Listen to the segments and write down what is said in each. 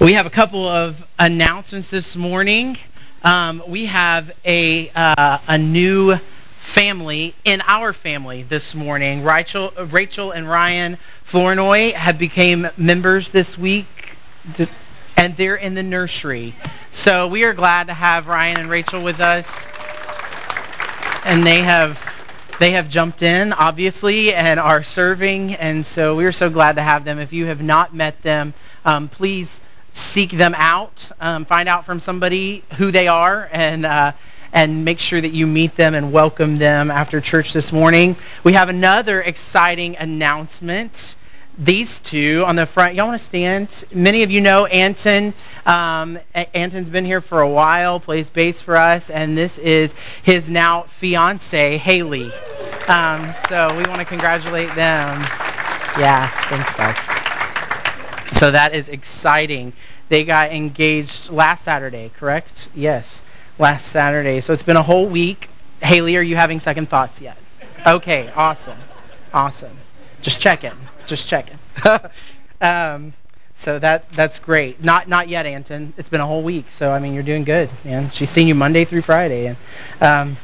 We have a couple of announcements this morning. Um, we have a uh, a new family in our family this morning. Rachel, Rachel and Ryan Flournoy have became members this week, to, and they're in the nursery. So we are glad to have Ryan and Rachel with us, and they have they have jumped in obviously and are serving, and so we are so glad to have them. If you have not met them, um, please seek them out, um, find out from somebody who they are, and uh, and make sure that you meet them and welcome them after church this morning. We have another exciting announcement. These two on the front, y'all want to stand? Many of you know Anton. Um, Anton's been here for a while, plays bass for us, and this is his now fiance, Haley. Um, so we want to congratulate them. Yeah, thanks, guys. So that is exciting. They got engaged last Saturday, correct? Yes, last Saturday. So it's been a whole week. Haley, are you having second thoughts yet? Okay, awesome. Awesome. Just checking. Just checking. um, so that that's great. Not not yet, Anton. It's been a whole week. So I mean, you're doing good, man. She's seen you Monday through Friday, and um,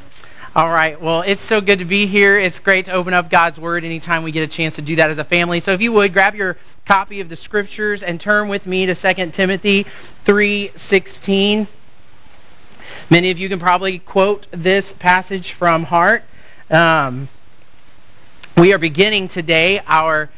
all right. Well, it's so good to be here. It's great to open up God's Word anytime we get a chance to do that as a family. So if you would, grab your copy of the Scriptures and turn with me to 2 Timothy 3.16. Many of you can probably quote this passage from heart. Um, we are beginning today our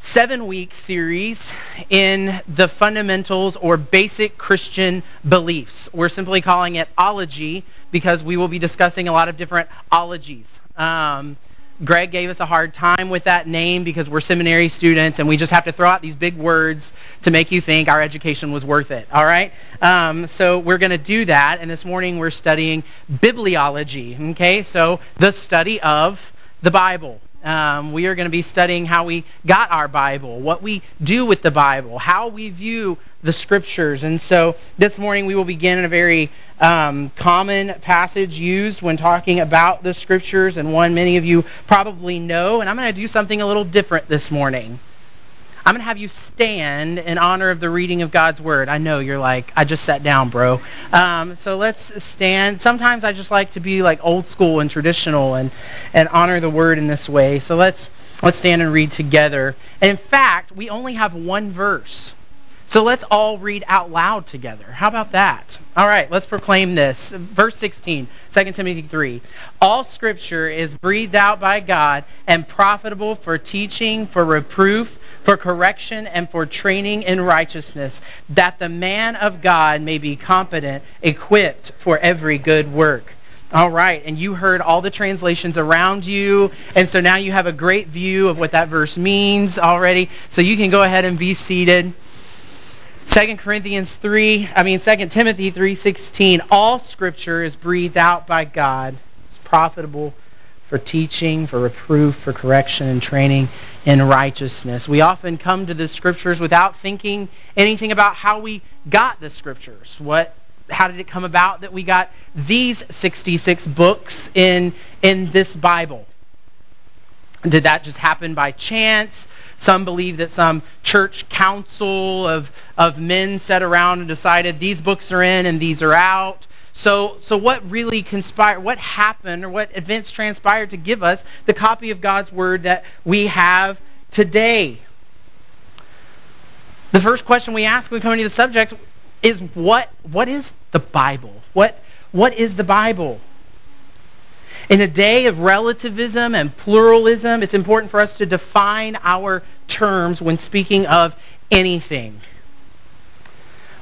seven-week series in the fundamentals or basic Christian beliefs. We're simply calling it Ology because we will be discussing a lot of different ologies. Um, Greg gave us a hard time with that name because we're seminary students and we just have to throw out these big words to make you think our education was worth it. All right? Um, so we're going to do that. And this morning we're studying bibliology. Okay? So the study of the Bible. Um, we are going to be studying how we got our Bible, what we do with the Bible, how we view the Scriptures. And so this morning we will begin in a very um, common passage used when talking about the Scriptures, and one many of you probably know. And I'm going to do something a little different this morning. I'm going to have you stand in honor of the reading of God's Word. I know you're like, I just sat down, bro. Um, so let's stand. Sometimes I just like to be like old school and traditional and, and honor the Word in this way. So let's, let's stand and read together. And in fact, we only have one verse. So let's all read out loud together. How about that? All right, let's proclaim this. Verse 16, 2 Timothy 3. All scripture is breathed out by God and profitable for teaching, for reproof, for correction and for training in righteousness, that the man of God may be competent, equipped for every good work. All right, and you heard all the translations around you, and so now you have a great view of what that verse means already. So you can go ahead and be seated. 2 Corinthians 3, I mean 2 Timothy 3:16, all scripture is breathed out by God. It's profitable for teaching, for reproof, for correction and training in righteousness. We often come to the scriptures without thinking anything about how we got the scriptures. What how did it come about that we got these 66 books in in this Bible? Did that just happen by chance? Some believe that some church council of, of men sat around and decided these books are in and these are out. So, so what really conspired, what happened, or what events transpired to give us the copy of God's Word that we have today? The first question we ask when we come into the subject is what, what is the Bible? What, what is the Bible? In a day of relativism and pluralism, it's important for us to define our terms when speaking of anything.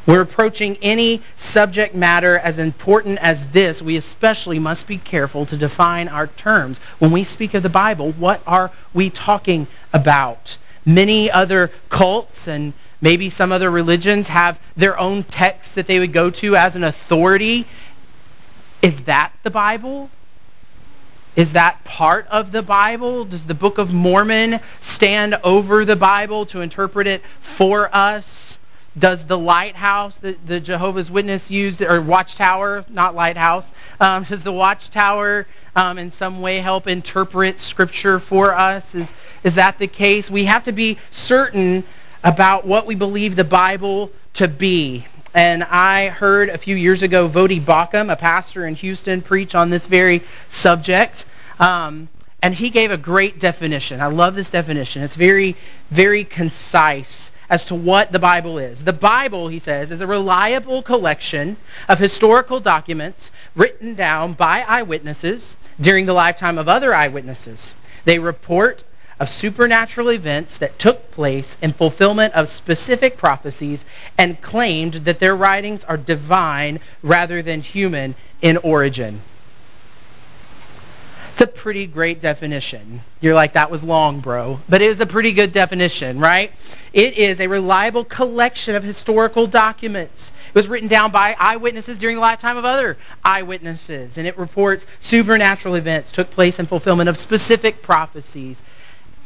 We're approaching any subject matter as important as this. We especially must be careful to define our terms. When we speak of the Bible, what are we talking about? Many other cults and maybe some other religions have their own texts that they would go to as an authority. Is that the Bible? Is that part of the Bible? Does the Book of Mormon stand over the Bible to interpret it for us? Does the lighthouse that the Jehovah's Witness used, or watchtower, not lighthouse, um, does the watchtower um, in some way help interpret Scripture for us? Is, is that the case? We have to be certain about what we believe the Bible to be. And I heard a few years ago Voddie Baucham, a pastor in Houston, preach on this very subject. Um, and he gave a great definition. I love this definition. It's very, very concise as to what the Bible is. The Bible, he says, is a reliable collection of historical documents written down by eyewitnesses during the lifetime of other eyewitnesses. They report of supernatural events that took place in fulfillment of specific prophecies and claimed that their writings are divine rather than human in origin. It's a pretty great definition. You're like, that was long, bro. But it is a pretty good definition, right? It is a reliable collection of historical documents. It was written down by eyewitnesses during the lifetime of other eyewitnesses. And it reports supernatural events took place in fulfillment of specific prophecies.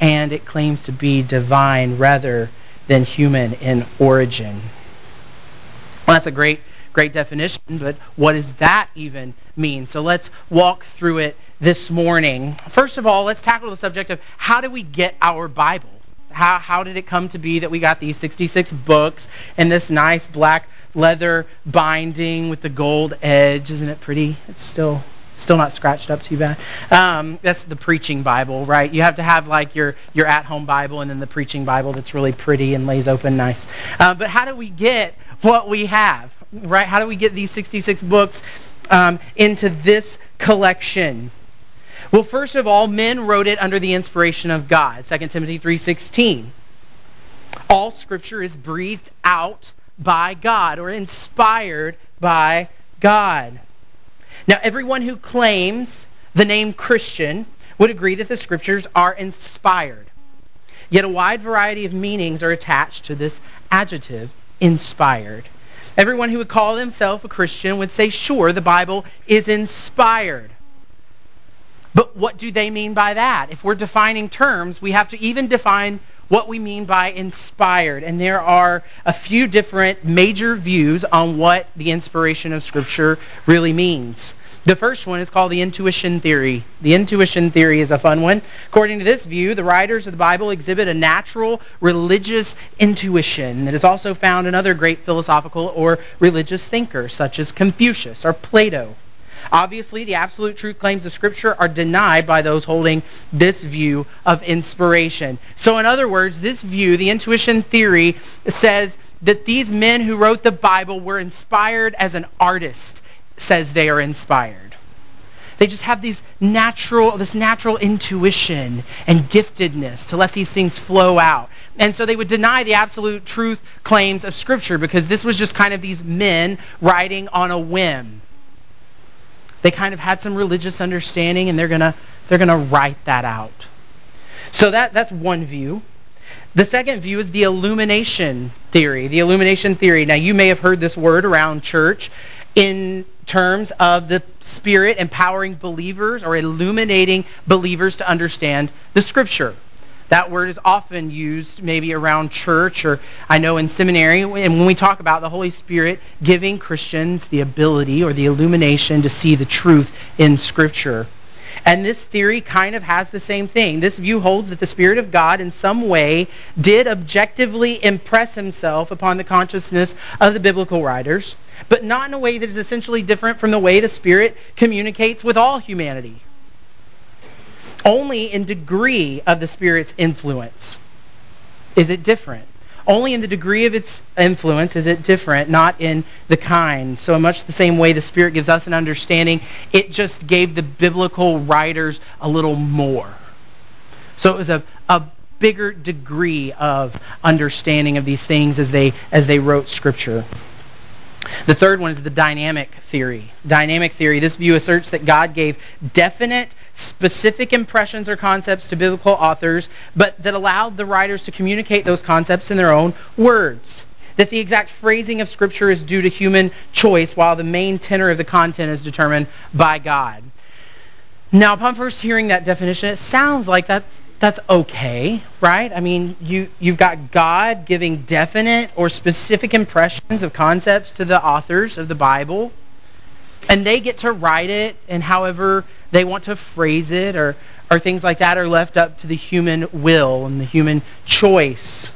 And it claims to be divine rather than human in origin. Well, that's a great, great definition, but what does that even mean? So let's walk through it this morning. First of all, let's tackle the subject of how do we get our Bible? How, how did it come to be that we got these 66 books and this nice black leather binding with the gold edge? Isn't it pretty? It's still still not scratched up too bad. Um, that's the preaching Bible, right? You have to have like your, your at-home Bible and then the preaching Bible that's really pretty and lays open nice. Uh, but how do we get what we have, right? How do we get these 66 books um, into this collection? Well, first of all, men wrote it under the inspiration of God. 2 Timothy 3:16. All scripture is breathed out by God or inspired by God. Now, everyone who claims the name Christian would agree that the scriptures are inspired. Yet a wide variety of meanings are attached to this adjective, inspired. Everyone who would call himself a Christian would say, sure, the Bible is inspired. But what do they mean by that? If we're defining terms, we have to even define what we mean by inspired. And there are a few different major views on what the inspiration of Scripture really means. The first one is called the intuition theory. The intuition theory is a fun one. According to this view, the writers of the Bible exhibit a natural religious intuition that is also found in other great philosophical or religious thinkers, such as Confucius or Plato. Obviously, the absolute truth claims of Scripture are denied by those holding this view of inspiration. So, in other words, this view, the intuition theory, says that these men who wrote the Bible were inspired as an artist says they are inspired. They just have these natural, this natural intuition and giftedness to let these things flow out. And so they would deny the absolute truth claims of Scripture because this was just kind of these men writing on a whim. They kind of had some religious understanding and they're going to they're to write that out. So that that's one view. The second view is the illumination theory. The illumination theory. Now you may have heard this word around church in terms of the Spirit empowering believers or illuminating believers to understand the Scripture. That word is often used maybe around church or I know in seminary. And when we talk about the Holy Spirit giving Christians the ability or the illumination to see the truth in Scripture. And this theory kind of has the same thing. This view holds that the Spirit of God in some way did objectively impress himself upon the consciousness of the biblical writers, but not in a way that is essentially different from the way the Spirit communicates with all humanity only in degree of the Spirit's influence is it different. Only in the degree of its influence is it different, not in the kind. So in much the same way the Spirit gives us an understanding, it just gave the biblical writers a little more. So it was a, a bigger degree of understanding of these things as they, as they wrote Scripture. The third one is the dynamic theory. Dynamic theory. This view asserts that God gave definite specific impressions or concepts to biblical authors, but that allowed the writers to communicate those concepts in their own words. That the exact phrasing of Scripture is due to human choice, while the main tenor of the content is determined by God. Now, upon first hearing that definition, it sounds like that's that's okay, right? I mean, you, you've got God giving definite or specific impressions of concepts to the authors of the Bible, and they get to write it and however they want to phrase it or, or things like that are left up to the human will and the human choice.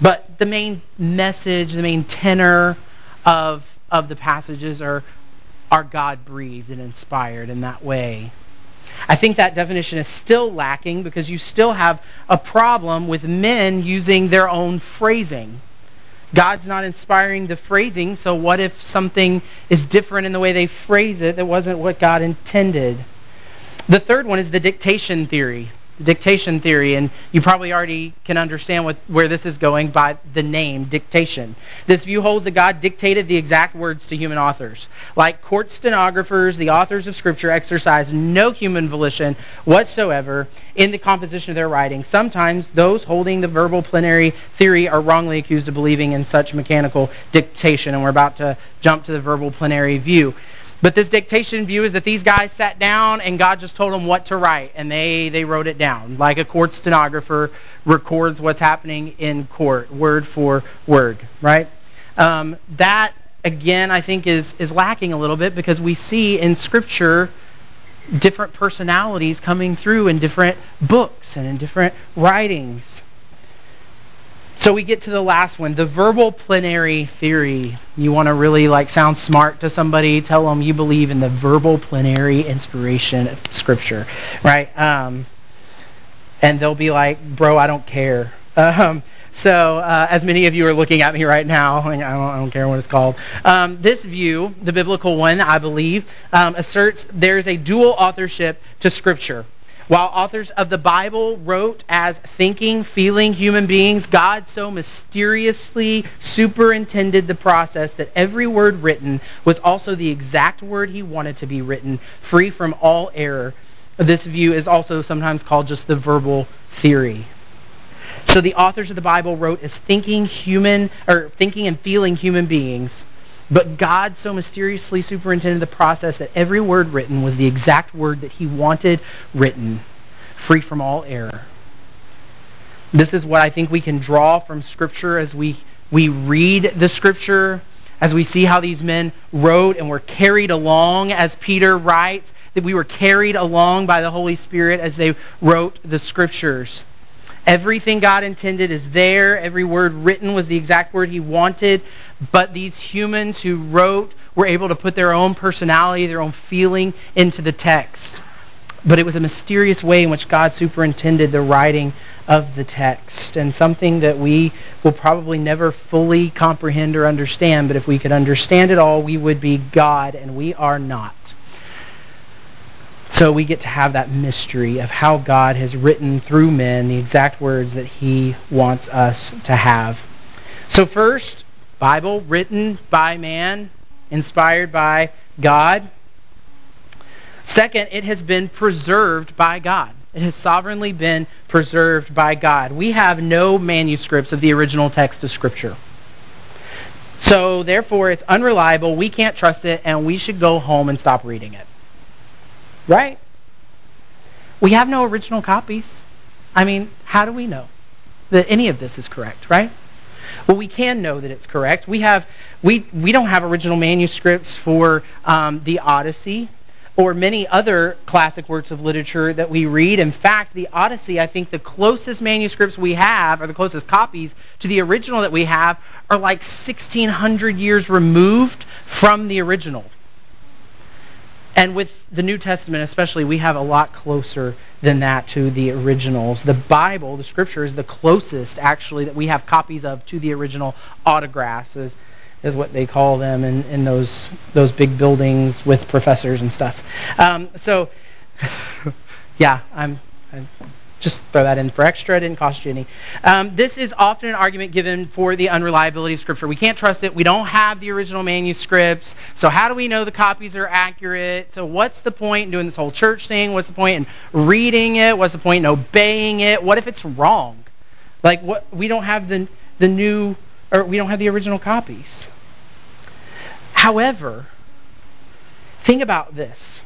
But the main message, the main tenor of, of the passages are, are God breathed and inspired in that way. I think that definition is still lacking because you still have a problem with men using their own phrasing. God's not inspiring the phrasing, so what if something is different in the way they phrase it that wasn't what God intended? The third one is the dictation theory dictation theory, and you probably already can understand what, where this is going by the name dictation. This view holds that God dictated the exact words to human authors. Like court stenographers, the authors of Scripture exercise no human volition whatsoever in the composition of their writing. Sometimes those holding the verbal plenary theory are wrongly accused of believing in such mechanical dictation, and we're about to jump to the verbal plenary view. But this dictation view is that these guys sat down and God just told them what to write, and they, they wrote it down. Like a court stenographer records what's happening in court, word for word, right? Um, that, again, I think is, is lacking a little bit because we see in Scripture different personalities coming through in different books and in different writings. So we get to the last one, the verbal plenary theory. You want to really like sound smart to somebody, tell them you believe in the verbal plenary inspiration of Scripture, right? Um, and they'll be like, "Bro, I don't care." Um, so, uh, as many of you are looking at me right now, I don't, I don't care what it's called. Um, this view, the biblical one, I believe, um, asserts there's a dual authorship to Scripture. While authors of the Bible wrote as thinking, feeling human beings, God so mysteriously superintended the process that every word written was also the exact word he wanted to be written, free from all error. This view is also sometimes called just the verbal theory. So the authors of the Bible wrote as thinking human or thinking and feeling human beings, but God so mysteriously superintended the process that every word written was the exact word that he wanted written, free from all error. This is what I think we can draw from Scripture as we, we read the Scripture, as we see how these men wrote and were carried along, as Peter writes, that we were carried along by the Holy Spirit as they wrote the Scriptures. Everything God intended is there. Every word written was the exact word he wanted. But these humans who wrote were able to put their own personality, their own feeling into the text. But it was a mysterious way in which God superintended the writing of the text and something that we will probably never fully comprehend or understand. But if we could understand it all, we would be God, and we are not. So we get to have that mystery of how God has written through men the exact words that he wants us to have. So first, Bible written by man, inspired by God. Second, it has been preserved by God. It has sovereignly been preserved by God. We have no manuscripts of the original text of Scripture. So therefore, it's unreliable. We can't trust it, and we should go home and stop reading it. Right? We have no original copies. I mean, how do we know that any of this is correct, right? Well, we can know that it's correct. We have we we don't have original manuscripts for um, the Odyssey or many other classic works of literature that we read. In fact, the Odyssey, I think the closest manuscripts we have, or the closest copies to the original that we have, are like 1,600 years removed from the original. And with the New Testament especially, we have a lot closer than that to the originals. The Bible, the Scripture, is the closest, actually, that we have copies of to the original autographs, is, is what they call them in, in those, those big buildings with professors and stuff. Um, so, yeah, I'm, I'm just throw that in for extra. It didn't cost you any. Um, this is often an argument given for the unreliability of Scripture. We can't trust it. We don't have the original manuscripts. So how do we know the copies are accurate? So what's the point in doing this whole church thing? What's the point in reading it? What's the point in obeying it? What if it's wrong? Like what? We don't have the the new or we don't have the original copies. However, think about this.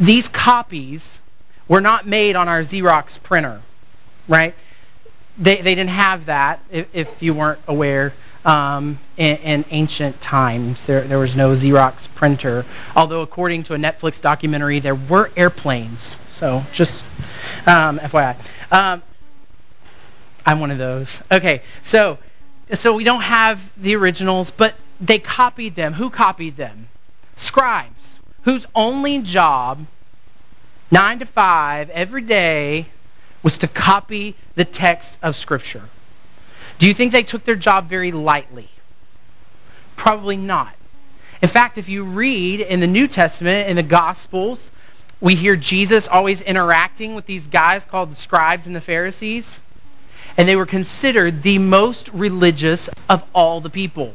These copies were not made on our Xerox printer, right? They, they didn't have that, if, if you weren't aware, um, in, in, ancient times. There, there was no Xerox printer. Although, according to a Netflix documentary, there were airplanes. So, just um, FYI. Um, I'm one of those. Okay, so so we don't have the originals, but they copied them. Who copied them? Scribes, whose only job, nine to five every day, was to copy the text of Scripture. Do you think they took their job very lightly? Probably not. In fact, if you read in the New Testament, in the Gospels, we hear Jesus always interacting with these guys called the scribes and the Pharisees, and they were considered the most religious of all the people.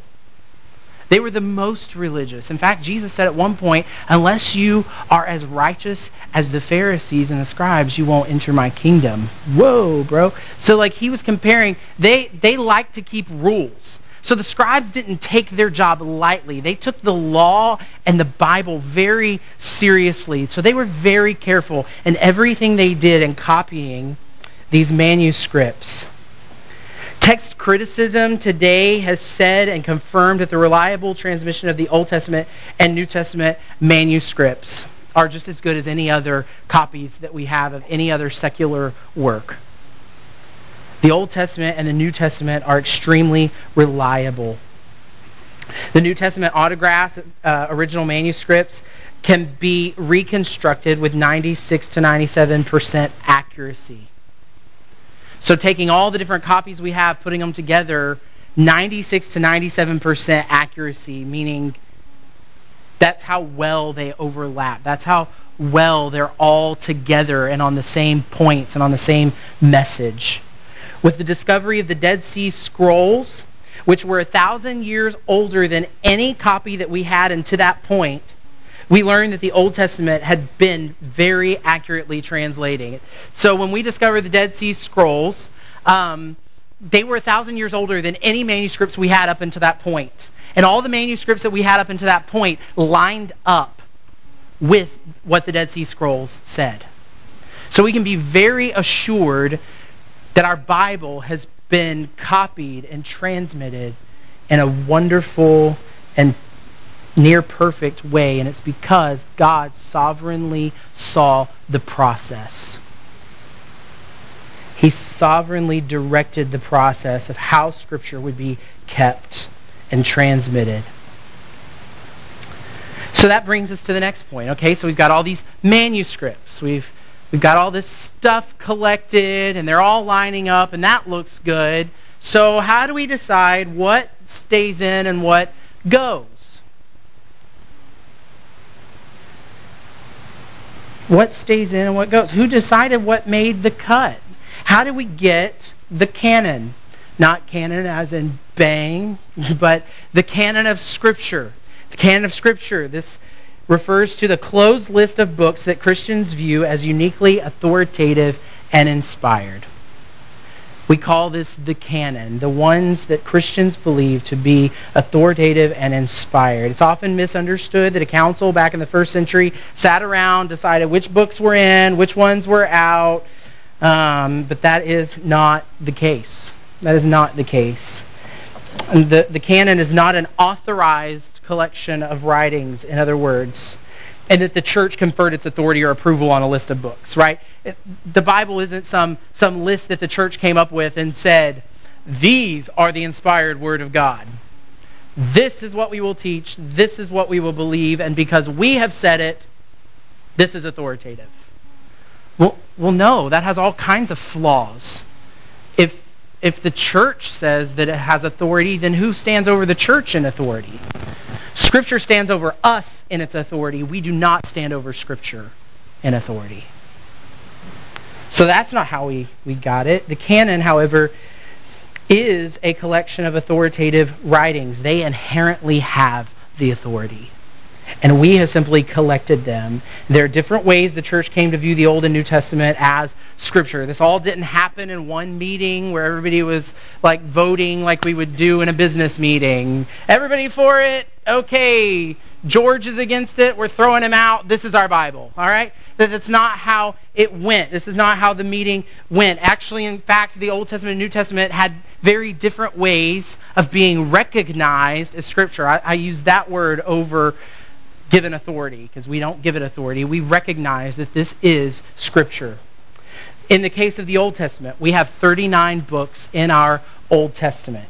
They were the most religious. In fact, Jesus said at one point, unless you are as righteous as the Pharisees and the scribes, you won't enter my kingdom. Whoa, bro. So like he was comparing, they, they like to keep rules. So the scribes didn't take their job lightly. They took the law and the Bible very seriously. So they were very careful in everything they did in copying these manuscripts. Text criticism today has said and confirmed that the reliable transmission of the Old Testament and New Testament manuscripts are just as good as any other copies that we have of any other secular work. The Old Testament and the New Testament are extremely reliable. The New Testament autographs, uh, original manuscripts, can be reconstructed with 96 to 97% accuracy. So taking all the different copies we have, putting them together, 96 to 97% accuracy, meaning that's how well they overlap. That's how well they're all together and on the same points and on the same message. With the discovery of the Dead Sea Scrolls, which were a thousand years older than any copy that we had until that point, we learned that the Old Testament had been very accurately translating. So when we discovered the Dead Sea Scrolls, um, they were a thousand years older than any manuscripts we had up until that point. And all the manuscripts that we had up until that point lined up with what the Dead Sea Scrolls said. So we can be very assured that our Bible has been copied and transmitted in a wonderful and near perfect way, and it's because God sovereignly saw the process. He sovereignly directed the process of how Scripture would be kept and transmitted. So that brings us to the next point. Okay, so we've got all these manuscripts. We've we've got all this stuff collected and they're all lining up and that looks good. So how do we decide what stays in and what goes? What stays in and what goes? Who decided what made the cut? How do we get the canon? Not canon as in bang, but the canon of Scripture. The canon of Scripture. This refers to the closed list of books that Christians view as uniquely authoritative and inspired. We call this the canon, the ones that Christians believe to be authoritative and inspired. It's often misunderstood that a council back in the first century sat around, decided which books were in, which ones were out, um, but that is not the case. That is not the case. The, the canon is not an authorized collection of writings, in other words and that the church conferred its authority or approval on a list of books, right? the Bible isn't some, some list that the church came up with and said, these are the inspired word of God. This is what we will teach. This is what we will believe. And because we have said it, this is authoritative. Well, well no, that has all kinds of flaws. If, if the church says that it has authority, then who stands over the church in authority? Scripture stands over us in its authority. We do not stand over Scripture in authority. So that's not how we, we got it. The canon, however, is a collection of authoritative writings. They inherently have the authority. And we have simply collected them. There are different ways the church came to view the Old and New Testament as Scripture. This all didn't happen in one meeting where everybody was like voting like we would do in a business meeting. Everybody for it? Okay. George is against it. We're throwing him out. This is our Bible. All right? That that's not how it went. This is not how the meeting went. Actually, in fact, the Old Testament and New Testament had very different ways of being recognized as Scripture. I, I use that word over given authority because we don't give it authority. We recognize that this is Scripture. In the case of the Old Testament, we have 39 books in our Old Testament.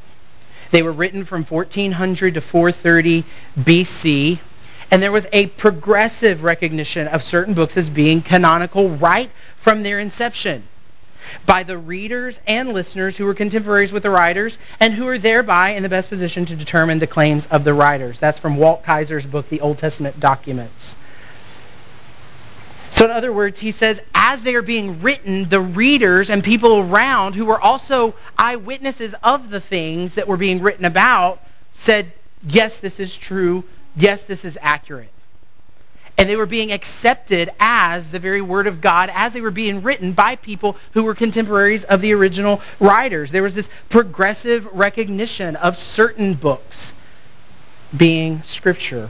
They were written from 1400 to 430 BC, and there was a progressive recognition of certain books as being canonical right from their inception by the readers and listeners who were contemporaries with the writers and who are thereby in the best position to determine the claims of the writers. That's from Walt Kaiser's book, The Old Testament Documents. So, in other words, he says, as they are being written, the readers and people around who were also eyewitnesses of the things that were being written about said, yes, this is true. Yes, this is accurate. And they were being accepted as the very Word of God as they were being written by people who were contemporaries of the original writers. There was this progressive recognition of certain books being Scripture.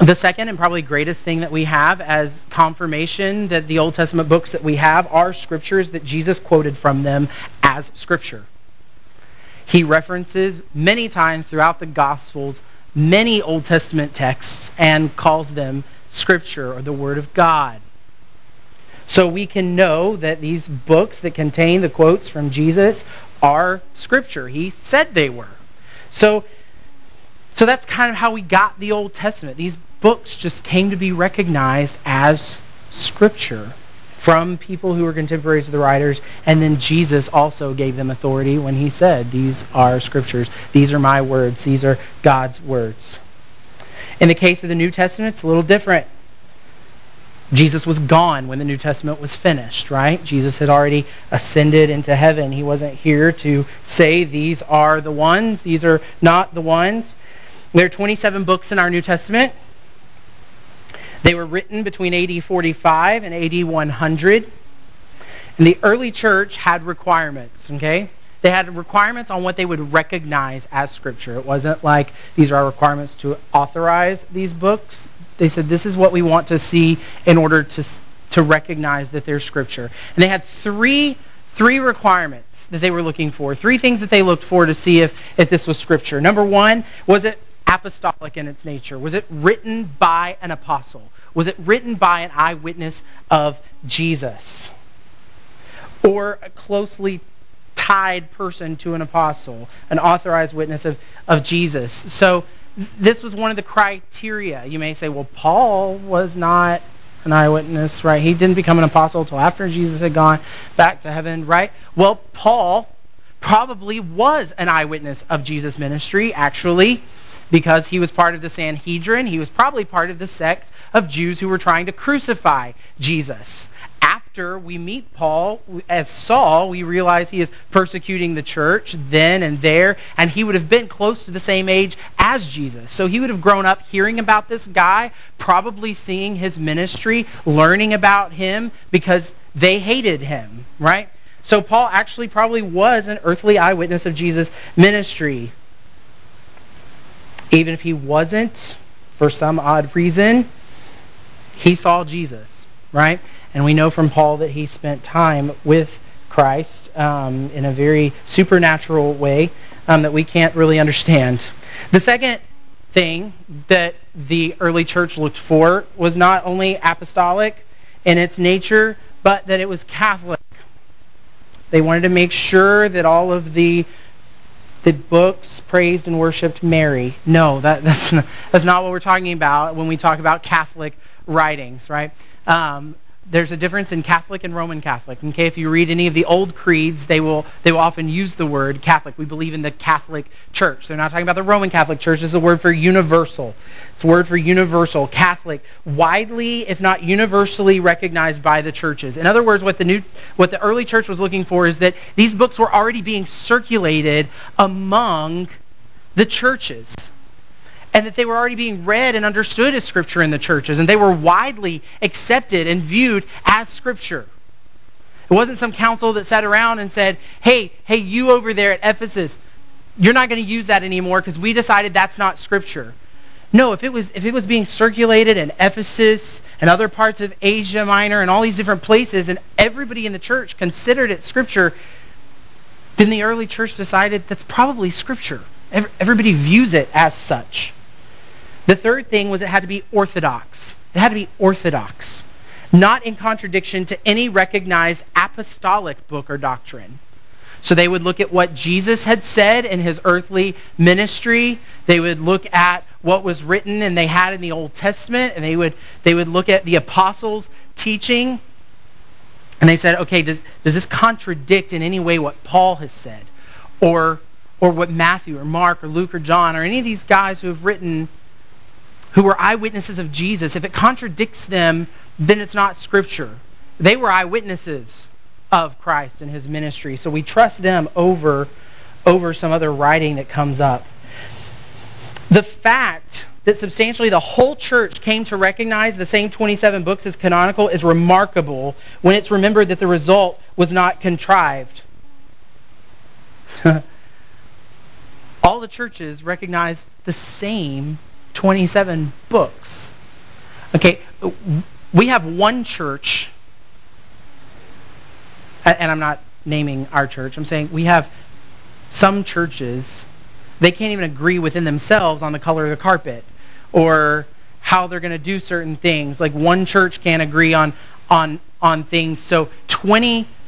The second and probably greatest thing that we have as confirmation that the Old Testament books that we have are scriptures that Jesus quoted from them as Scripture. He references many times throughout the Gospels many Old Testament texts and calls them Scripture or the Word of God. So we can know that these books that contain the quotes from Jesus are Scripture. He said they were. So, so that's kind of how we got the Old Testament. These books just came to be recognized as Scripture from people who were contemporaries of the writers, and then Jesus also gave them authority when he said, These are scriptures. These are my words. These are God's words. In the case of the New Testament, it's a little different. Jesus was gone when the New Testament was finished, right? Jesus had already ascended into heaven. He wasn't here to say these are the ones, these are not the ones. There are 27 books in our New Testament. They were written between AD 45 and AD 100. And the early church had requirements, okay? They had requirements on what they would recognize as Scripture. It wasn't like these are our requirements to authorize these books. They said this is what we want to see in order to, to recognize that they're Scripture. And they had three, three requirements that they were looking for, three things that they looked for to see if, if this was Scripture. Number one, was it apostolic in its nature? Was it written by an apostle? Was it written by an eyewitness of Jesus? Or a closely tied person to an apostle, an authorized witness of, of Jesus? So this was one of the criteria. You may say, well, Paul was not an eyewitness, right? He didn't become an apostle until after Jesus had gone back to heaven, right? Well, Paul probably was an eyewitness of Jesus' ministry, actually because he was part of the Sanhedrin. He was probably part of the sect of Jews who were trying to crucify Jesus. After we meet Paul as Saul, we realize he is persecuting the church then and there, and he would have been close to the same age as Jesus. So he would have grown up hearing about this guy, probably seeing his ministry, learning about him because they hated him, right? So Paul actually probably was an earthly eyewitness of Jesus' ministry. Even if he wasn't, for some odd reason, he saw Jesus, right? And we know from Paul that he spent time with Christ um, in a very supernatural way um, that we can't really understand. The second thing that the early church looked for was not only apostolic in its nature, but that it was Catholic. They wanted to make sure that all of the the books praised and worshipped Mary. No, that, that's, not, that's not what we're talking about when we talk about Catholic writings, right? Um, there's a difference in Catholic and Roman Catholic. Okay, if you read any of the old creeds, they will they will often use the word Catholic. We believe in the Catholic Church. They're not talking about the Roman Catholic Church. It's a word for universal. It's a word for universal, Catholic, widely, if not universally, recognized by the churches. In other words, what the new what the early church was looking for is that these books were already being circulated among the churches and that they were already being read and understood as Scripture in the churches, and they were widely accepted and viewed as Scripture. It wasn't some council that sat around and said, hey, hey, you over there at Ephesus, you're not going to use that anymore because we decided that's not Scripture. No, if it was if it was being circulated in Ephesus and other parts of Asia Minor and all these different places, and everybody in the church considered it Scripture, then the early church decided that's probably Scripture. Everybody views it as such. The third thing was it had to be orthodox. It had to be orthodox. not in contradiction to any recognized apostolic book or doctrine. So they would look at what Jesus had said in his earthly ministry. They would look at what was written and they had in the Old Testament, and they would, they would look at the apostles' teaching. And they said, okay, does, does this contradict in any way what Paul has said? Or, or what Matthew or Mark or Luke or John or any of these guys who have written, who were eyewitnesses of Jesus, if it contradicts them, then it's not Scripture. They were eyewitnesses of Christ and his ministry. So we trust them over, over some other writing that comes up. The fact that substantially the whole church came to recognize the same 27 books as canonical is remarkable when it's remembered that the result was not contrived. All the churches recognize the same 27 books. Okay, we have one church and I'm not naming our church, I'm saying we have some churches, they can't even agree within themselves on the color of the carpet or how they're going to do certain things. Like one church can't agree on, on, on things. So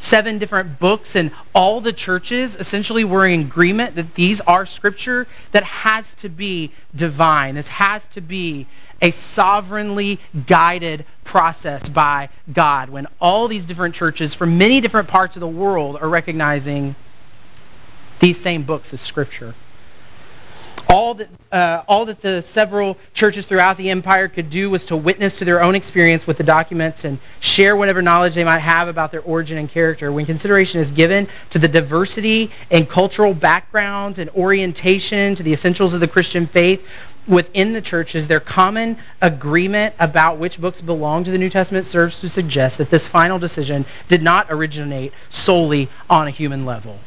27 different books and all the churches essentially were in agreement that these are scripture that has to be divine. This has to be a sovereignly guided process by God when all these different churches from many different parts of the world are recognizing these same books as Scripture. All that, uh, all that the several churches throughout the empire could do was to witness to their own experience with the documents and share whatever knowledge they might have about their origin and character. When consideration is given to the diversity and cultural backgrounds and orientation to the essentials of the Christian faith, within the churches, their common agreement about which books belong to the New Testament serves to suggest that this final decision did not originate solely on a human level.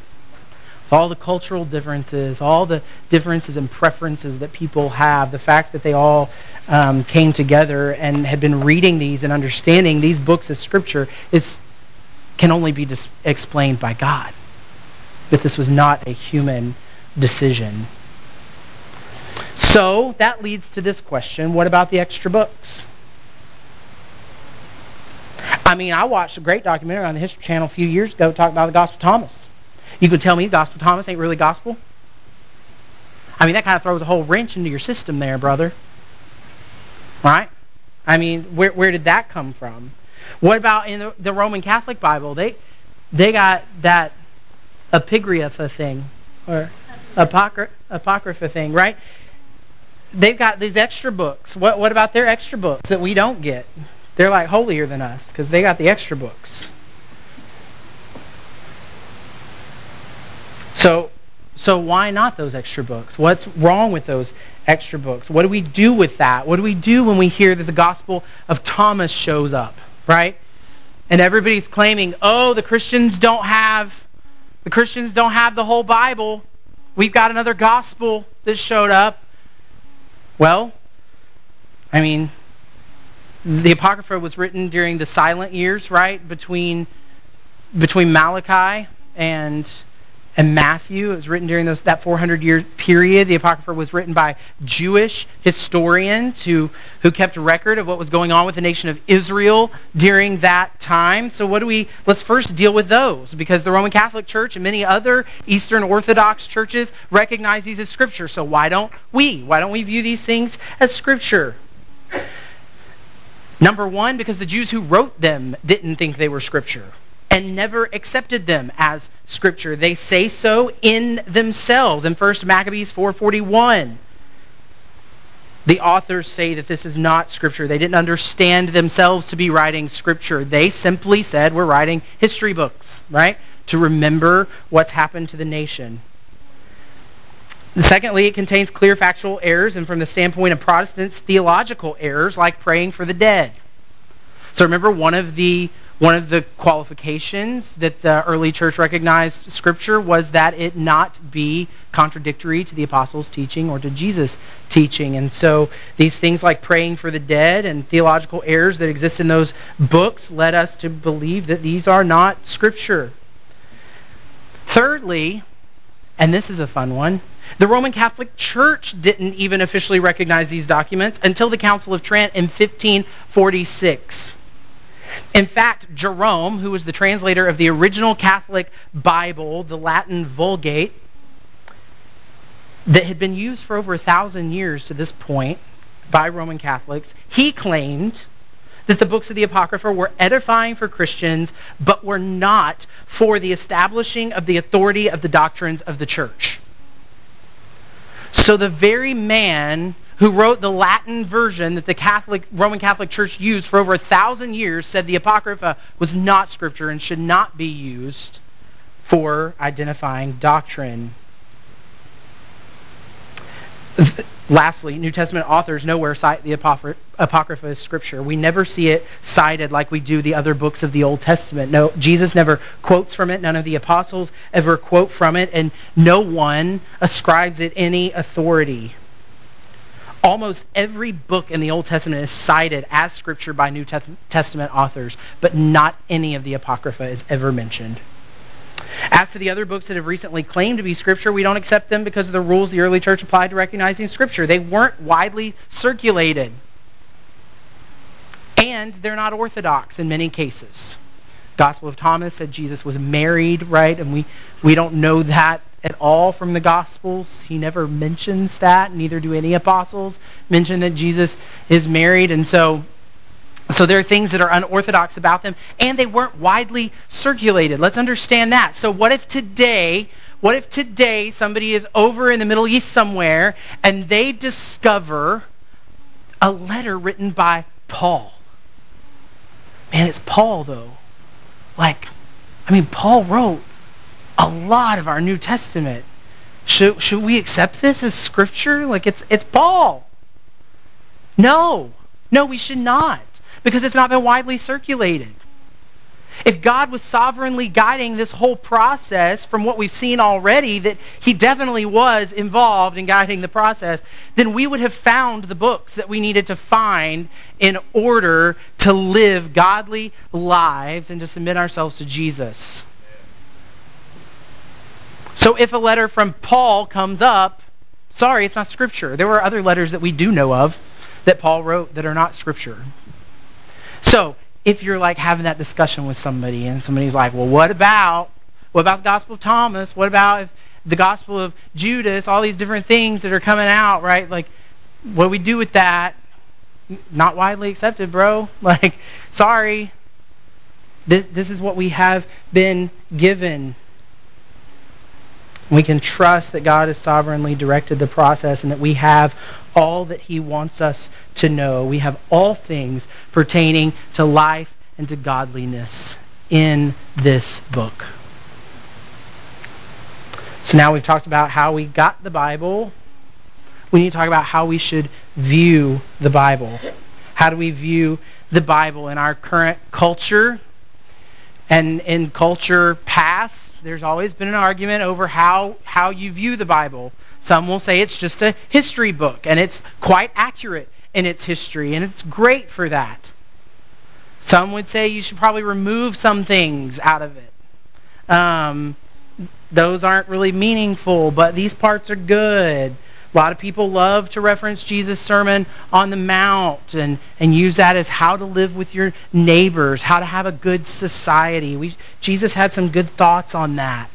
All the cultural differences, all the differences and preferences that people have, the fact that they all um, came together and had been reading these and understanding these books as Scripture is, can only be dis- explained by God. That this was not a human decision. So that leads to this question what about the extra books? I mean, I watched a great documentary on the History Channel a few years ago talking about the Gospel of Thomas. You could tell me Gospel Thomas ain't really gospel? I mean, that kind of throws a whole wrench into your system there, brother. Right? I mean, where, where did that come from? What about in the, the Roman Catholic Bible? They, they got that apocrypha thing, or apocrypha thing, right? they've got these extra books. What, what about their extra books that we don't get? They're like holier than us because they got the extra books. So, so why not those extra books? What's wrong with those extra books? What do we do with that? What do we do when we hear that the Gospel of Thomas shows up, right? And everybody's claiming, "Oh, the Christians don't have the Christians don't have the whole Bible. We've got another gospel that showed up." Well, I mean, the Apocrypha was written during the silent years, right? Between between Malachi and and Matthew. It was written during those, that 400 year period. The Apocrypha was written by Jewish historians who, who kept record of what was going on with the nation of Israel during that time. So what do we, let's first deal with those because the Roman Catholic Church and many other Eastern Orthodox churches recognize these as Scripture. So why don't we? Why don't we view these things as Scripture? Number one, because the Jews who wrote them didn't think they were Scripture and never accepted them as scripture. They say so in themselves in 1 Maccabees 4:41. The authors say that this is not scripture. They didn't understand themselves to be writing scripture. They simply said we're writing history books, right? To remember what's happened to the nation. Secondly, it contains clear factual errors, and from the standpoint of Protestants, theological errors like praying for the dead. So remember, one of the one of the qualifications that the early church recognized Scripture was that it not be contradictory to the apostles' teaching or to Jesus' teaching. And so these things like praying for the dead and theological errors that exist in those books led us to believe that these are not Scripture. Thirdly, and this is a fun one, the Roman Catholic Church didn't even officially recognize these documents until the Council of Trent in 1546. In fact, Jerome, who was the translator of the original Catholic Bible, the Latin Vulgate, that had been used for over a thousand years to this point by Roman Catholics, he claimed that the books of the Apocrypha were edifying for Christians, but were not for the establishing of the authority of the doctrines of the church. So the very man who wrote the Latin version that the Catholic Roman Catholic Church used for over a thousand years said the Apocrypha was not scripture and should not be used for identifying doctrine. Lastly, New Testament authors nowhere cite the Apocrypha as Scripture. We never see it cited like we do the other books of the Old Testament. No, Jesus never quotes from it. None of the apostles ever quote from it, and no one ascribes it any authority. Almost every book in the Old Testament is cited as Scripture by New Testament authors, but not any of the Apocrypha is ever mentioned. As to the other books that have recently claimed to be Scripture, we don't accept them because of the rules the early church applied to recognizing Scripture. They weren't widely circulated. And they're not orthodox in many cases. Gospel of Thomas said Jesus was married, right? And we, we don't know that at all from the Gospels. He never mentions that. Neither do any apostles mention that Jesus is married. And so so there are things that are unorthodox about them, and they weren't widely circulated. Let's understand that. So what if today, what if today somebody is over in the Middle East somewhere and they discover a letter written by Paul? Man, it's Paul though. Like, I mean, Paul wrote a lot of our New Testament. Should, should we accept this as scripture? Like it's it's Paul. No. No, we should not because it's not been widely circulated. If God was sovereignly guiding this whole process from what we've seen already, that he definitely was involved in guiding the process, then we would have found the books that we needed to find in order to live godly lives and to submit ourselves to Jesus. So if a letter from Paul comes up, sorry, it's not Scripture. There were other letters that we do know of that Paul wrote that are not Scripture. So if you're like having that discussion with somebody and somebody's like, well, what about, what about the Gospel of Thomas? What about if the Gospel of Judas? All these different things that are coming out, right? Like, what do we do with that? Not widely accepted, bro. Like, sorry. This, this is what we have been given. We can trust that God has sovereignly directed the process and that we have all that he wants us to know. We have all things pertaining to life and to godliness in this book. So now we've talked about how we got the Bible. We need to talk about how we should view the Bible. How do we view the Bible in our current culture and in culture past? There's always been an argument over how, how you view the Bible. Some will say it's just a history book, and it's quite accurate in its history, and it's great for that. Some would say you should probably remove some things out of it. Um, those aren't really meaningful, but these parts are good. A lot of people love to reference Jesus' Sermon on the Mount and, and use that as how to live with your neighbors, how to have a good society. We, Jesus had some good thoughts on that.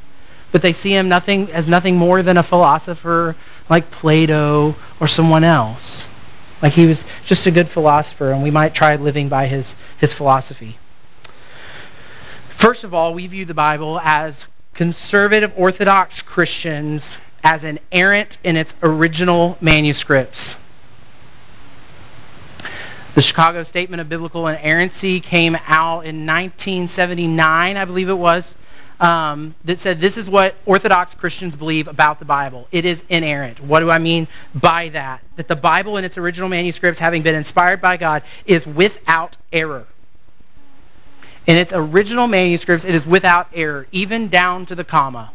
But they see him nothing as nothing more than a philosopher like Plato or someone else. Like he was just a good philosopher, and we might try living by his, his philosophy. First of all, we view the Bible as conservative Orthodox Christians as inerrant in its original manuscripts. The Chicago Statement of Biblical Inerrancy came out in 1979, I believe it was, um, that said this is what Orthodox Christians believe about the Bible. It is inerrant. What do I mean by that? That the Bible in its original manuscripts, having been inspired by God, is without error. In its original manuscripts, it is without error, even down to the comma.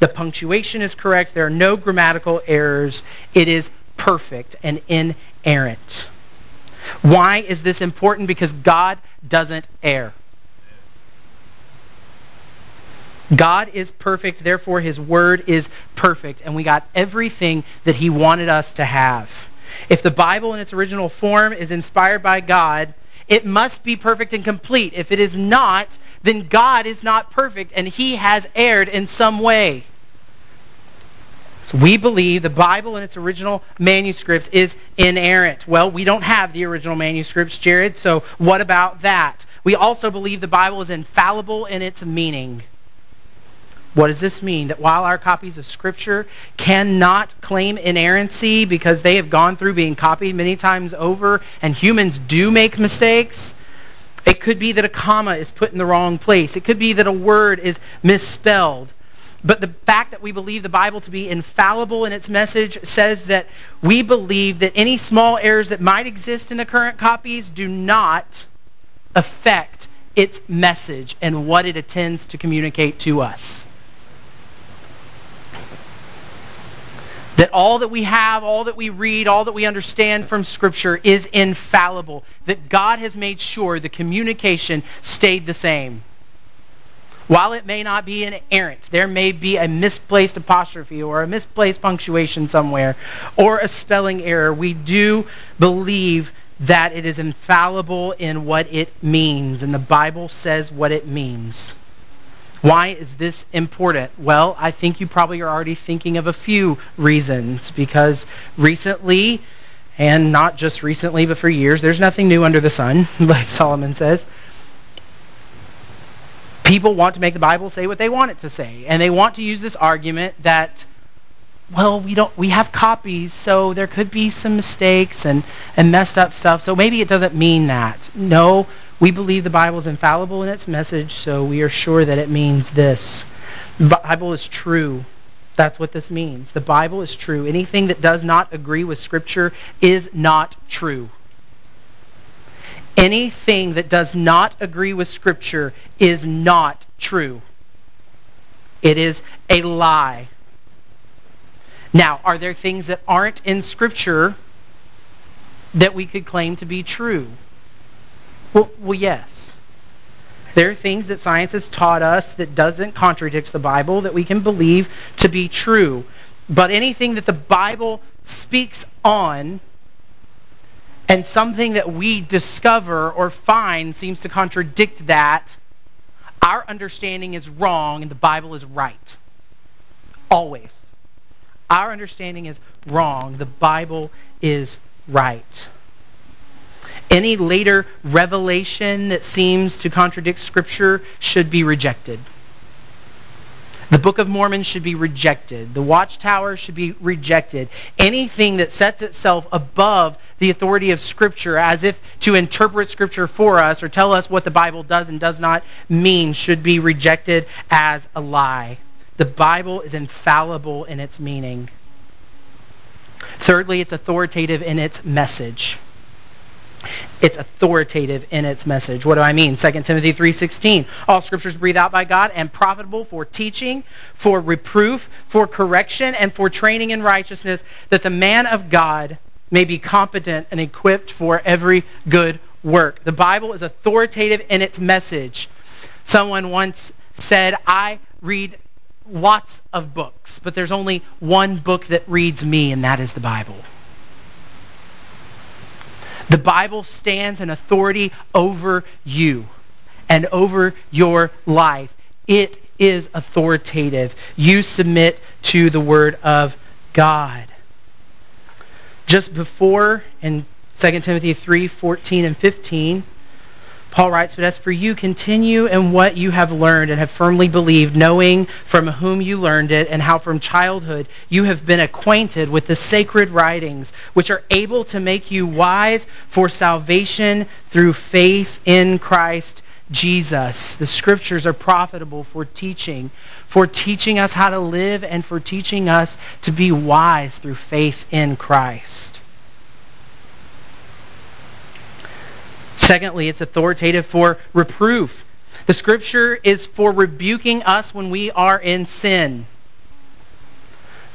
The punctuation is correct. There are no grammatical errors. It is perfect and inerrant. Why is this important? Because God doesn't err. God is perfect, therefore his word is perfect, and we got everything that he wanted us to have. If the Bible in its original form is inspired by God, it must be perfect and complete. If it is not, then God is not perfect and he has erred in some way. So we believe the Bible in its original manuscripts is inerrant. Well, we don't have the original manuscripts, Jared, so what about that? We also believe the Bible is infallible in its meaning. What does this mean? That while our copies of Scripture cannot claim inerrancy because they have gone through being copied many times over and humans do make mistakes, it could be that a comma is put in the wrong place. It could be that a word is misspelled. But the fact that we believe the Bible to be infallible in its message says that we believe that any small errors that might exist in the current copies do not affect its message and what it intends to communicate to us. That all that we have, all that we read, all that we understand from Scripture is infallible. That God has made sure the communication stayed the same. While it may not be an errant, there may be a misplaced apostrophe or a misplaced punctuation somewhere or a spelling error. We do believe that it is infallible in what it means, and the Bible says what it means. Why is this important? Well, I think you probably are already thinking of a few reasons because recently, and not just recently, but for years, there's nothing new under the sun, like Solomon says people want to make the Bible say what they want it to say. And they want to use this argument that, well, we don't we have copies, so there could be some mistakes and, and messed up stuff. So maybe it doesn't mean that. No, we believe the Bible is infallible in its message, so we are sure that it means this. The Bible is true. That's what this means. The Bible is true. Anything that does not agree with Scripture is not true. Anything that does not agree with Scripture is not true. It is a lie. Now, are there things that aren't in Scripture that we could claim to be true? Well, well, yes. There are things that science has taught us that doesn't contradict the Bible that we can believe to be true. But anything that the Bible speaks on and something that we discover or find seems to contradict that, our understanding is wrong and the Bible is right. Always. Our understanding is wrong. The Bible is right. Any later revelation that seems to contradict Scripture should be rejected. The Book of Mormon should be rejected. The Watchtower should be rejected. Anything that sets itself above the authority of Scripture as if to interpret Scripture for us or tell us what the Bible does and does not mean should be rejected as a lie. The Bible is infallible in its meaning. Thirdly, it's authoritative in its message. It's authoritative in its message. What do I mean? 2 Timothy 3:16. All scriptures breathed out by God and profitable for teaching, for reproof, for correction and for training in righteousness, that the man of God may be competent and equipped for every good work. The Bible is authoritative in its message. Someone once said, "I read lots of books, but there's only one book that reads me and that is the Bible." The Bible stands in authority over you and over your life. It is authoritative. You submit to the Word of God. Just before in 2 Timothy 3 14 and 15, Paul writes, But as for you, continue in what you have learned and have firmly believed, knowing from whom you learned it, and how from childhood you have been acquainted with the sacred writings, which are able to make you wise for salvation through faith in Christ Jesus. The scriptures are profitable for teaching, for teaching us how to live, and for teaching us to be wise through faith in Christ. Secondly, it's authoritative for reproof. The scripture is for rebuking us when we are in sin.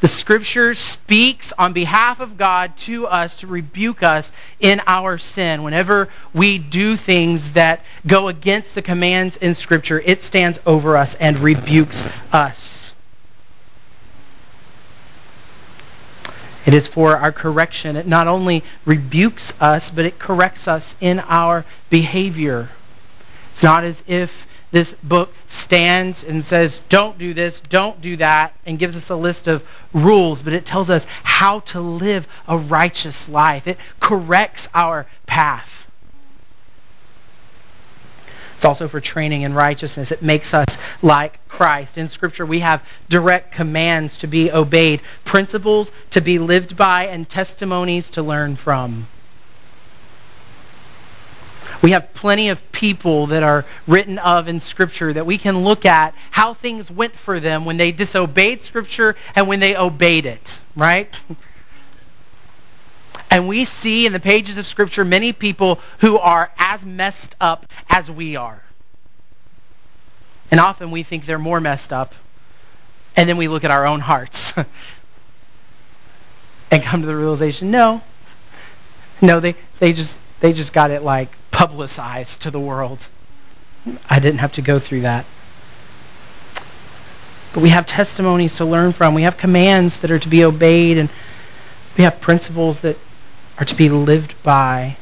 The scripture speaks on behalf of God to us to rebuke us in our sin. Whenever we do things that go against the commands in scripture, it stands over us and rebukes us. It is for our correction. It not only rebukes us, but it corrects us in our behavior. It's not as if this book stands and says, don't do this, don't do that, and gives us a list of rules, but it tells us how to live a righteous life. It corrects our path. It's also for training in righteousness. It makes us like Christ. In Scripture, we have direct commands to be obeyed, principles to be lived by, and testimonies to learn from. We have plenty of people that are written of in Scripture that we can look at how things went for them when they disobeyed Scripture and when they obeyed it, right? And we see in the pages of Scripture many people who are as messed up as we are. And often we think they're more messed up. And then we look at our own hearts and come to the realization, no. No, they, they just they just got it like publicized to the world. I didn't have to go through that. But we have testimonies to learn from. We have commands that are to be obeyed and we have principles that are to be lived by.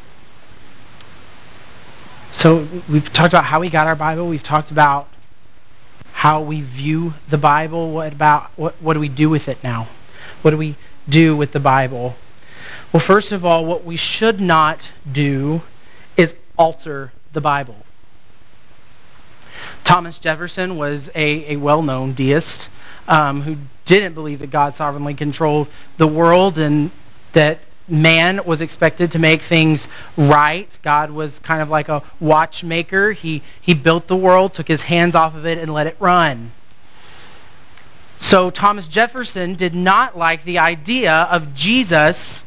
So we've talked about how we got our Bible. We've talked about how we view the Bible. What about what, what do we do with it now? What do we do with the Bible? Well, first of all, what we should not do is alter the Bible. Thomas Jefferson was a, a well-known deist um, who didn't believe that God sovereignly controlled the world and that man was expected to make things right. God was kind of like a watchmaker. He, he built the world, took his hands off of it, and let it run. So Thomas Jefferson did not like the idea of Jesus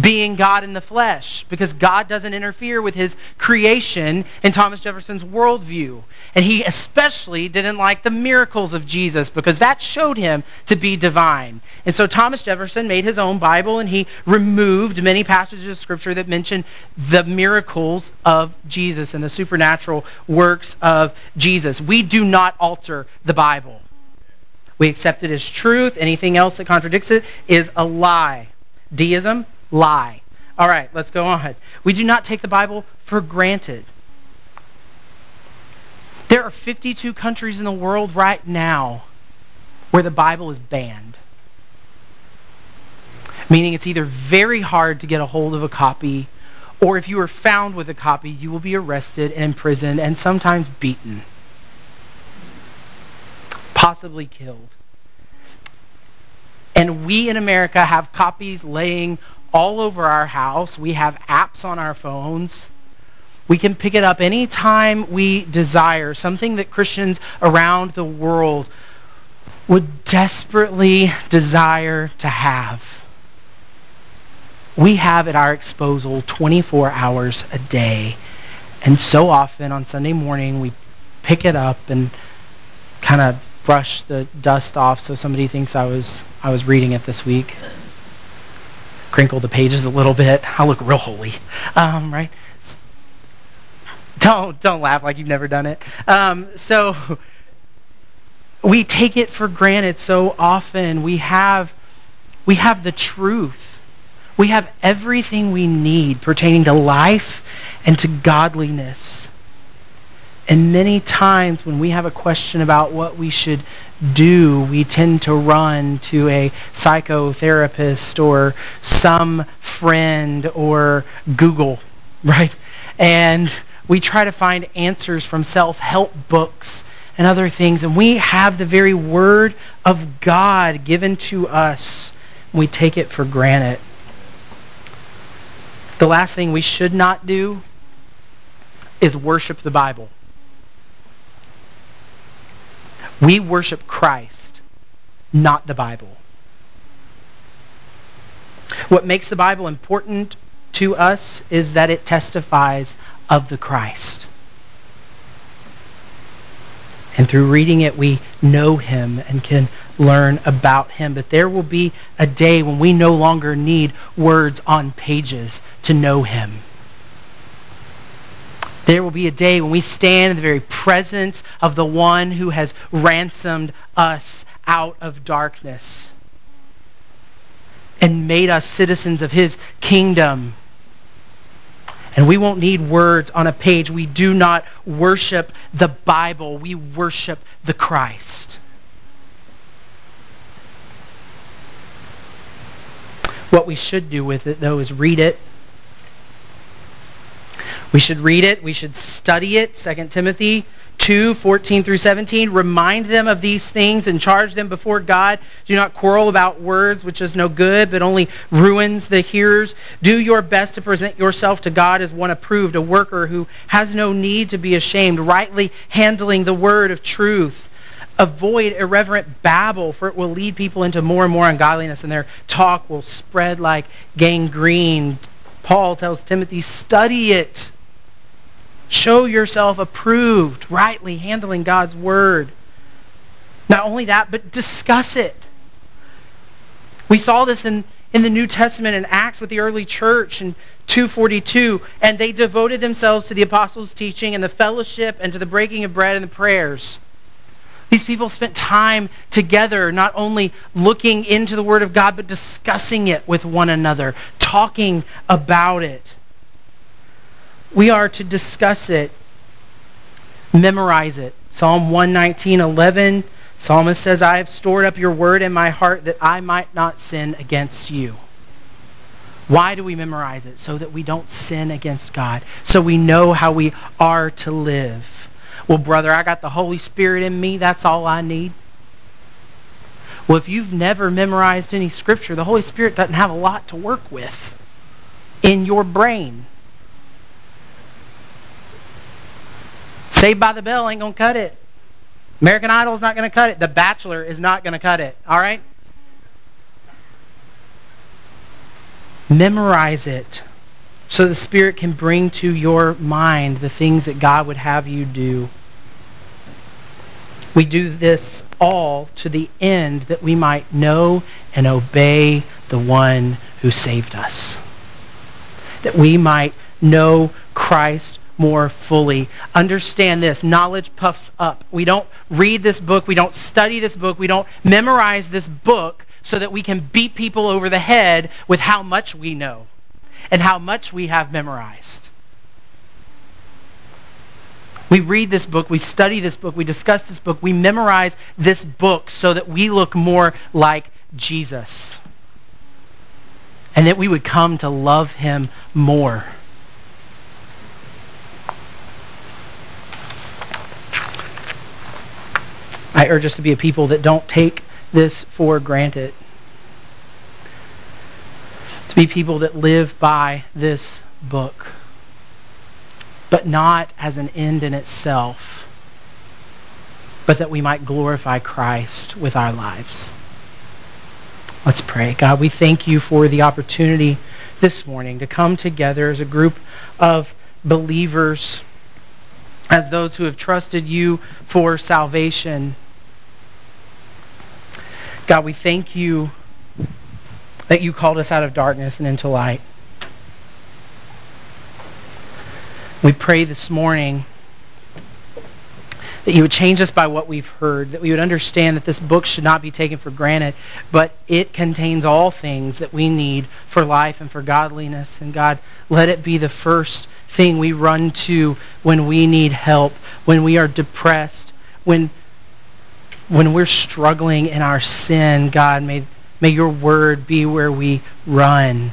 being God in the flesh because God doesn't interfere with his creation in Thomas Jefferson's worldview. And he especially didn't like the miracles of Jesus because that showed him to be divine. And so Thomas Jefferson made his own Bible and he removed many passages of Scripture that mention the miracles of Jesus and the supernatural works of Jesus. We do not alter the Bible. We accept it as truth. Anything else that contradicts it is a lie. Deism, lie. All right, let's go on. We do not take the Bible for granted. There are 52 countries in the world right now where the Bible is banned. Meaning it's either very hard to get a hold of a copy, or if you are found with a copy, you will be arrested and imprisoned and sometimes beaten. Possibly killed. And we in America have copies laying all over our house. We have apps on our phones. We can pick it up anytime we desire, something that Christians around the world would desperately desire to have. We have at our disposal 24 hours a day. And so often on Sunday morning, we pick it up and kind of brush the dust off so somebody thinks I was, I was reading it this week crinkle the pages a little bit. I look real holy, um, right? Don't don't laugh like you've never done it. Um, so we take it for granted so often. We have we have the truth. We have everything we need pertaining to life and to godliness. And many times when we have a question about what we should do, we tend to run to a psychotherapist or some friend or Google, right? And we try to find answers from self-help books and other things. And we have the very word of God given to us. We take it for granted. The last thing we should not do is worship the Bible. We worship Christ, not the Bible. What makes the Bible important to us is that it testifies of the Christ. And through reading it, we know him and can learn about him. But there will be a day when we no longer need words on pages to know him. There will be a day when we stand in the very presence of the one who has ransomed us out of darkness. and made us citizens of his kingdom. And we won't need words on a page. We do not worship the Bible. We worship the Christ. What we should do with it, though, is read it. We should read it. We should study it. 2 Timothy 2, 14 through 17. Remind them of these things and charge them before God. Do not quarrel about words, which is no good, but only ruins the hearers. Do your best to present yourself to God as one approved, a worker who has no need to be ashamed, rightly handling the word of truth. Avoid irreverent babble, for it will lead people into more and more ungodliness, and their talk will spread like gangrene. Paul tells Timothy, study it Show yourself approved, rightly handling God's word. Not only that, but discuss it. We saw this in, in the New Testament in Acts with the early church in 242, and they devoted themselves to the apostles' teaching and the fellowship and to the breaking of bread and the prayers. These people spent time together, not only looking into the Word of God, but discussing it with one another, talking about it. We are to discuss it, memorize it. Psalm 119, 11, Psalmist says, I have stored up your word in my heart that I might not sin against you. Why do we memorize it? So that we don't sin against God. So we know how we are to live. Well, brother, I got the Holy Spirit in me. That's all I need. Well, if you've never memorized any scripture, the Holy Spirit doesn't have a lot to work with in your brain. Saved by the Bell ain't going to cut it. American Idol is not going to cut it. The Bachelor is not going to cut it. All right? Memorize it so the Spirit can bring to your mind the things that God would have you do. We do this all to the end that we might know and obey the one who saved us. That we might know Christ more fully. Understand this knowledge puffs up. We don't read this book, we don't study this book, we don't memorize this book so that we can beat people over the head with how much we know and how much we have memorized. We read this book, we study this book, we discuss this book, we memorize this book so that we look more like Jesus. And that we would come to love him more. I urge us to be a people that don't take this for granted. To be people that live by this book, but not as an end in itself, but that we might glorify Christ with our lives. Let's pray. God, we thank you for the opportunity this morning to come together as a group of believers, as those who have trusted you for salvation God, we thank you that you called us out of darkness and into light. We pray this morning that you would change us by what we've heard, that we would understand that this book should not be taken for granted, but it contains all things that we need for life and for godliness. And God, let it be the first thing we run to when we need help, when we are depressed, when when we're struggling in our sin, God, may, may your word be where we run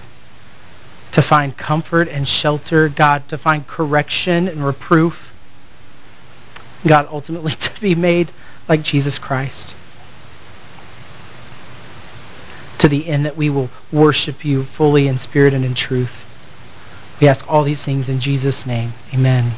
to find comfort and shelter, God, to find correction and reproof. God, ultimately to be made like Jesus Christ. To the end that we will worship you fully in spirit and in truth. We ask all these things in Jesus' name. Amen.